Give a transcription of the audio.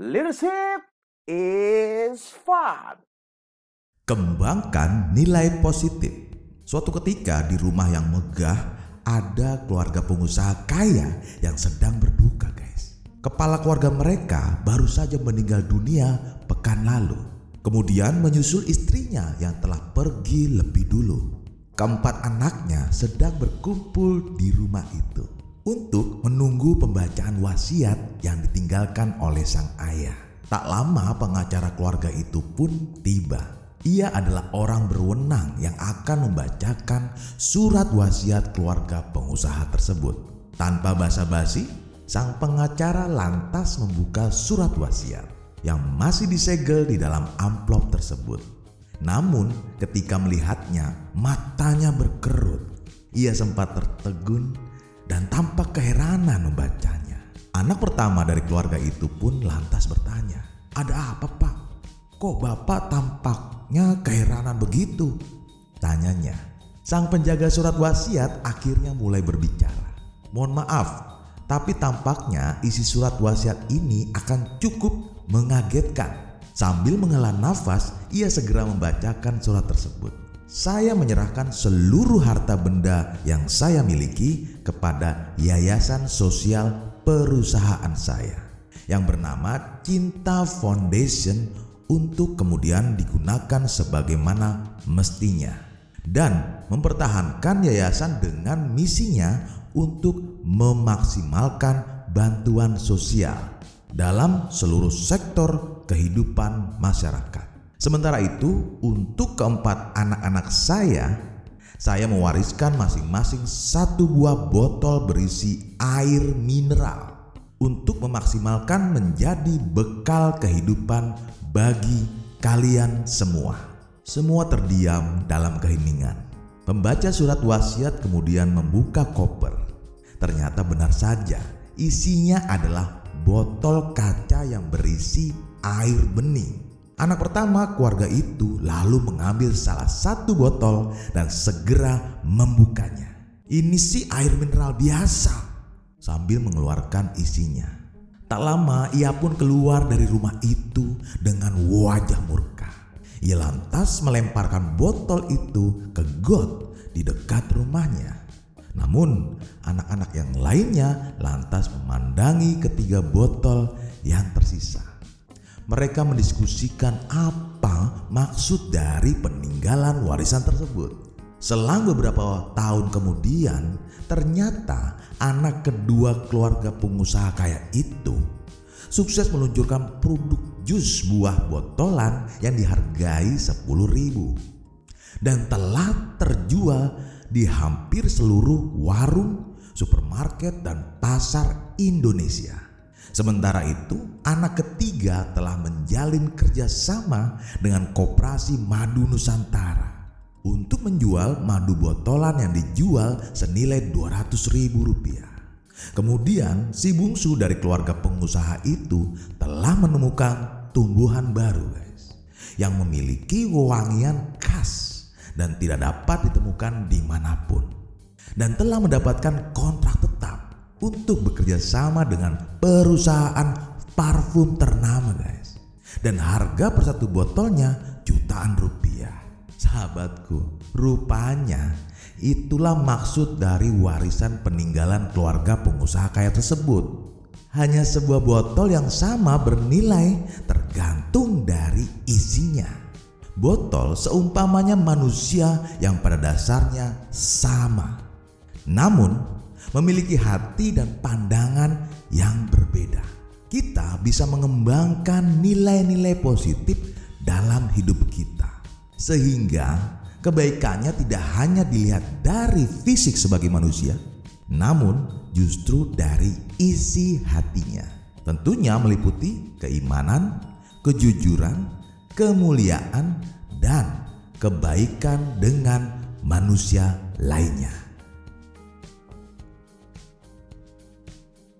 Leadership is fun. Kembangkan nilai positif. Suatu ketika di rumah yang megah ada keluarga pengusaha kaya yang sedang berduka, guys. Kepala keluarga mereka baru saja meninggal dunia pekan lalu. Kemudian menyusul istrinya yang telah pergi lebih dulu. Keempat anaknya sedang berkumpul di rumah itu untuk menunggu pembacaan wasiat yang ditinggalkan oleh sang ayah. Tak lama pengacara keluarga itu pun tiba. Ia adalah orang berwenang yang akan membacakan surat wasiat keluarga pengusaha tersebut. Tanpa basa-basi, sang pengacara lantas membuka surat wasiat yang masih disegel di dalam amplop tersebut. Namun, ketika melihatnya, matanya berkerut. Ia sempat tertegun dan tampak keheranan membacanya. Anak pertama dari keluarga itu pun lantas bertanya, "Ada apa, Pak? Kok Bapak tampaknya keheranan begitu?" Tanyanya. Sang penjaga surat wasiat akhirnya mulai berbicara. "Mohon maaf, tapi tampaknya isi surat wasiat ini akan cukup mengagetkan." Sambil menghela nafas, ia segera membacakan surat tersebut. Saya menyerahkan seluruh harta benda yang saya miliki kepada yayasan sosial perusahaan saya yang bernama Cinta Foundation untuk kemudian digunakan sebagaimana mestinya dan mempertahankan yayasan dengan misinya untuk memaksimalkan bantuan sosial dalam seluruh sektor kehidupan masyarakat. Sementara itu, untuk keempat anak-anak saya, saya mewariskan masing-masing satu buah botol berisi air mineral untuk memaksimalkan menjadi bekal kehidupan bagi kalian semua. Semua terdiam dalam keheningan. Pembaca surat wasiat kemudian membuka koper. Ternyata benar saja, isinya adalah botol kaca yang berisi air bening. Anak pertama keluarga itu lalu mengambil salah satu botol dan segera membukanya. Ini sih air mineral biasa sambil mengeluarkan isinya. Tak lama ia pun keluar dari rumah itu dengan wajah murka. Ia lantas melemparkan botol itu ke got di dekat rumahnya. Namun, anak-anak yang lainnya lantas memandangi ketiga botol yang tersisa. Mereka mendiskusikan apa maksud dari peninggalan warisan tersebut. Selang beberapa tahun kemudian, ternyata anak kedua keluarga pengusaha kaya itu sukses meluncurkan produk jus buah botolan yang dihargai 10.000 dan telah terjual di hampir seluruh warung, supermarket, dan pasar Indonesia. Sementara itu, anak ketiga telah menjalin kerjasama dengan Koperasi Madu Nusantara untuk menjual madu botolan yang dijual senilai 200 ribu rupiah. Kemudian si bungsu dari keluarga pengusaha itu telah menemukan tumbuhan baru guys yang memiliki wewangian khas dan tidak dapat ditemukan di mana pun dan telah mendapatkan kontrak untuk bekerja sama dengan perusahaan parfum ternama guys. Dan harga per satu botolnya jutaan rupiah. Sahabatku rupanya itulah maksud dari warisan peninggalan keluarga pengusaha kaya tersebut. Hanya sebuah botol yang sama bernilai tergantung dari isinya. Botol seumpamanya manusia yang pada dasarnya sama. Namun memiliki hati dan pandangan yang berbeda kita bisa mengembangkan nilai-nilai positif dalam hidup kita, sehingga kebaikannya tidak hanya dilihat dari fisik sebagai manusia, namun justru dari isi hatinya. Tentunya meliputi keimanan, kejujuran, kemuliaan, dan kebaikan dengan manusia lainnya.